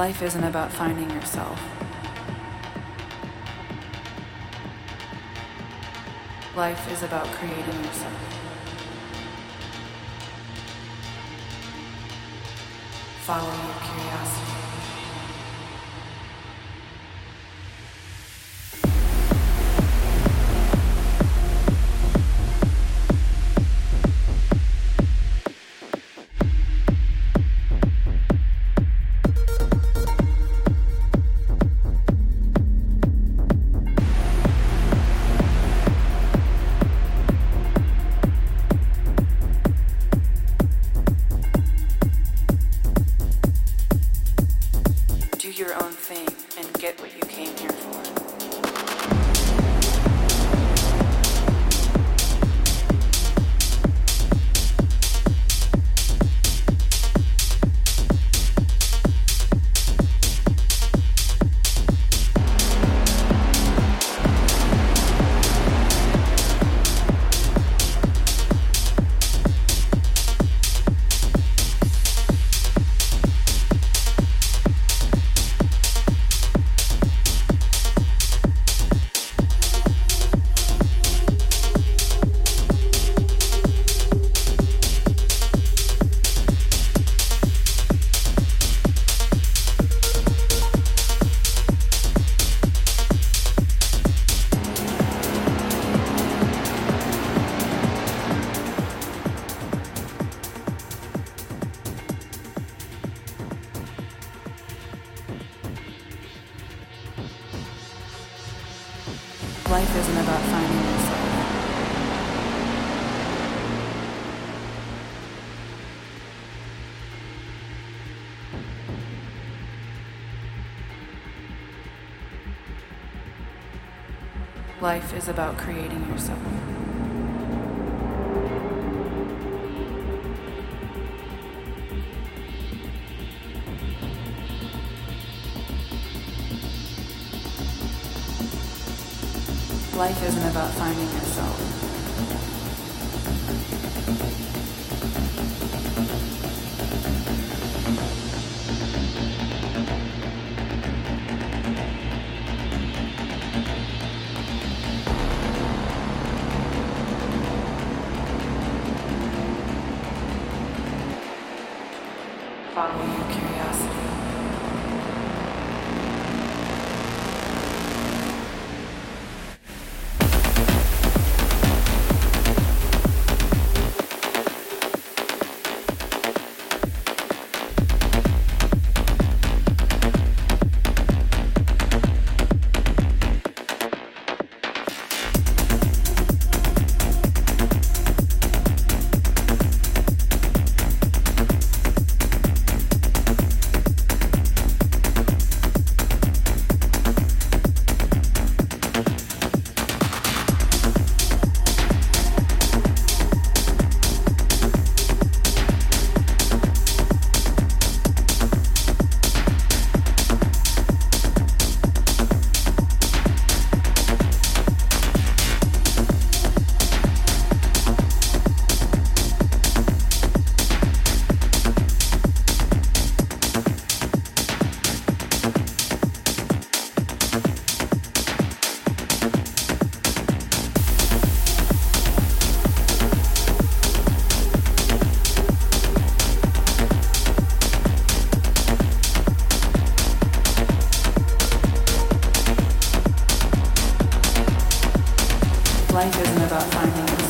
Life isn't about finding yourself. Life is about creating yourself. Follow your curiosity. Is about creating yourself. Life isn't about finding yourself. Life isn't about finding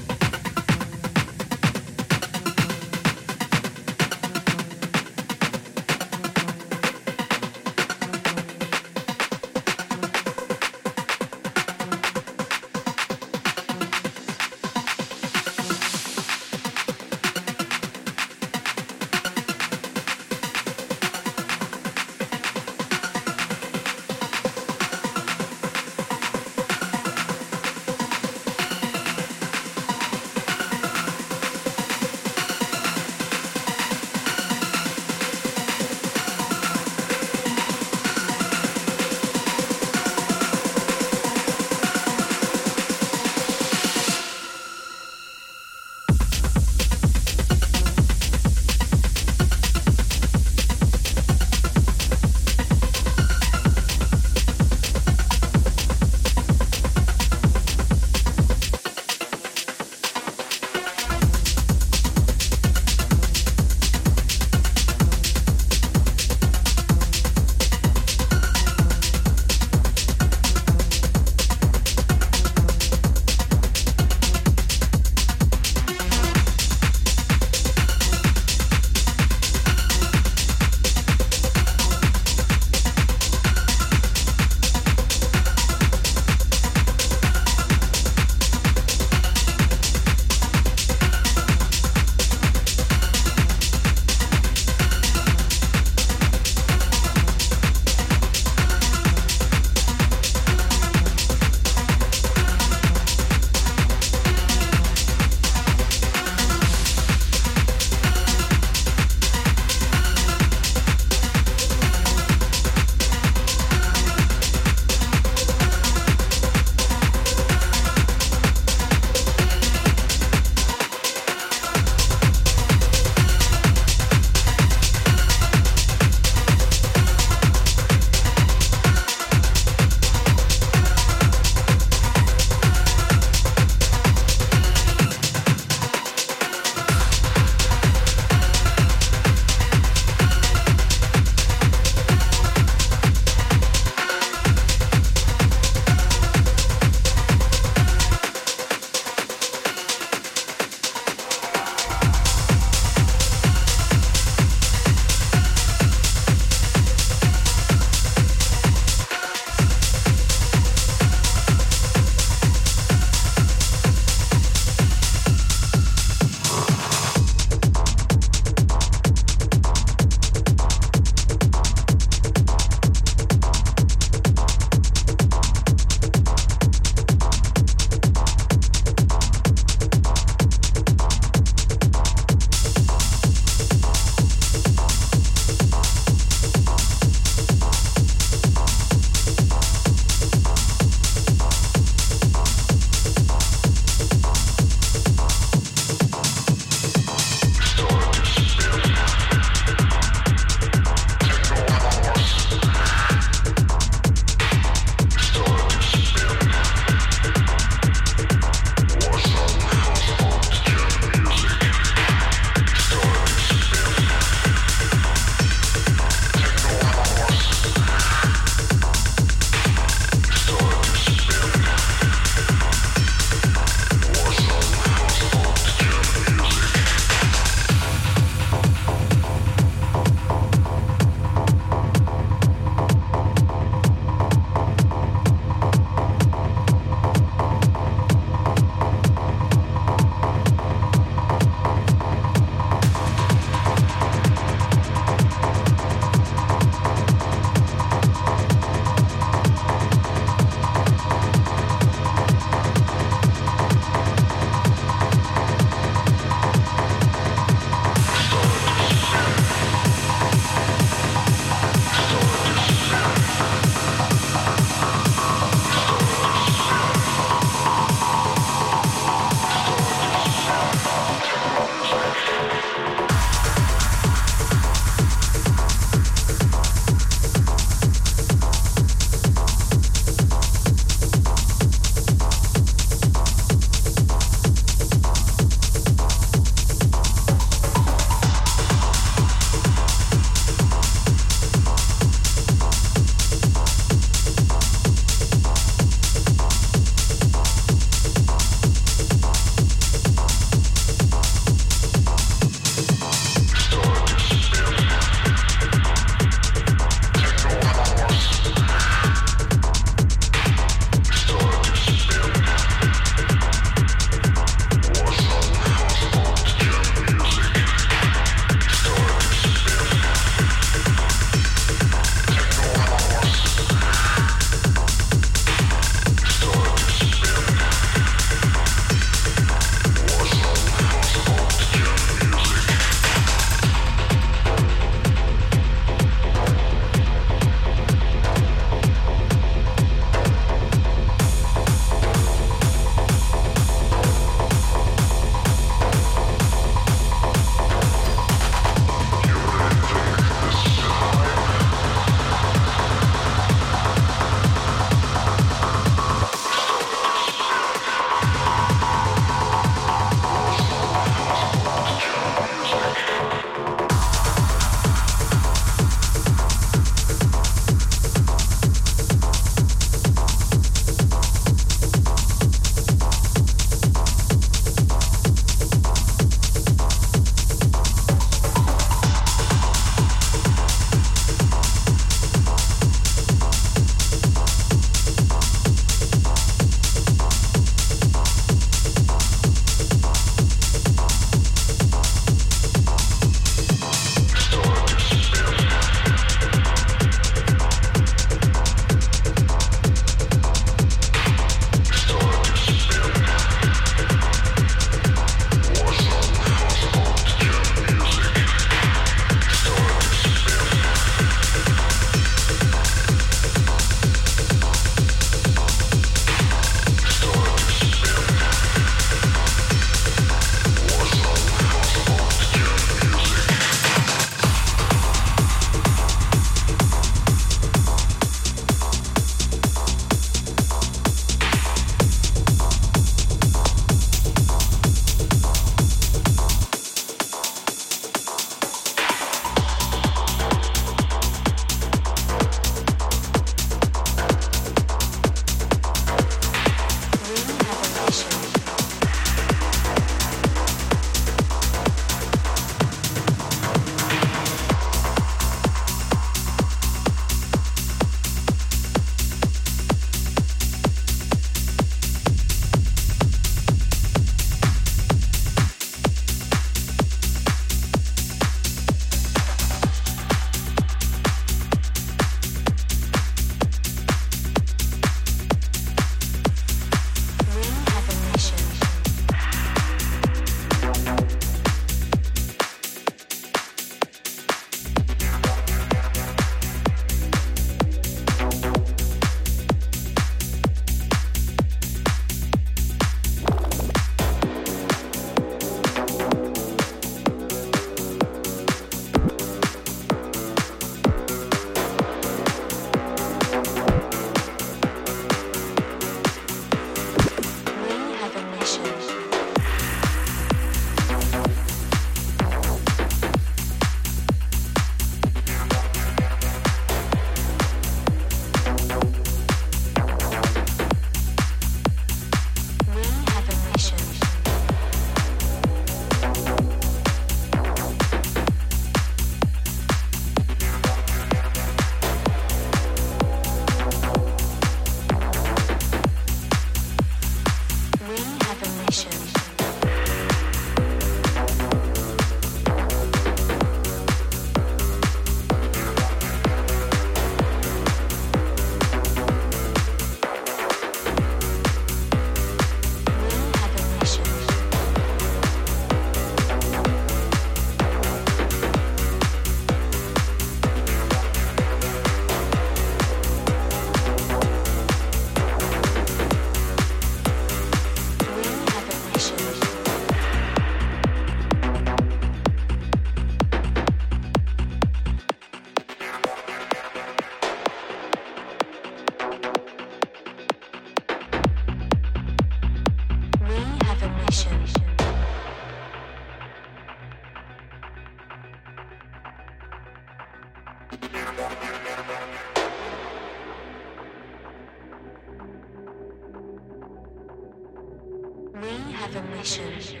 mission.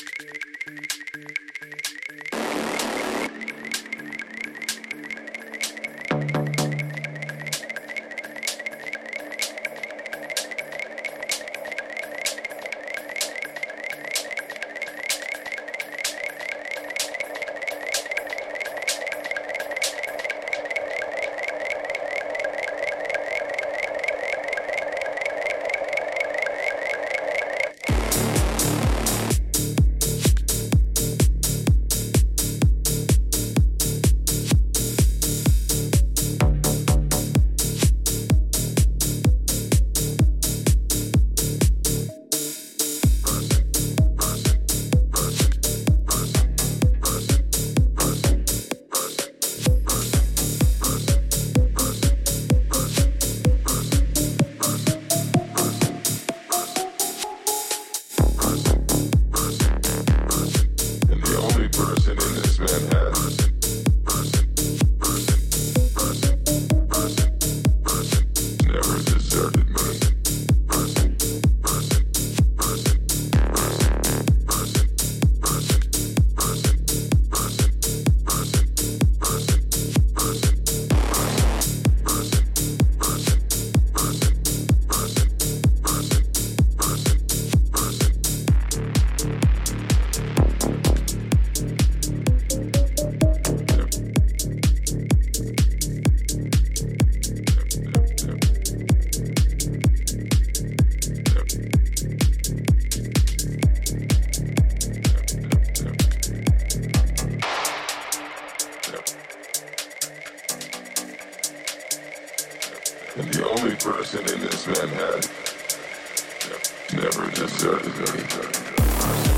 And the This man had never deserted anything.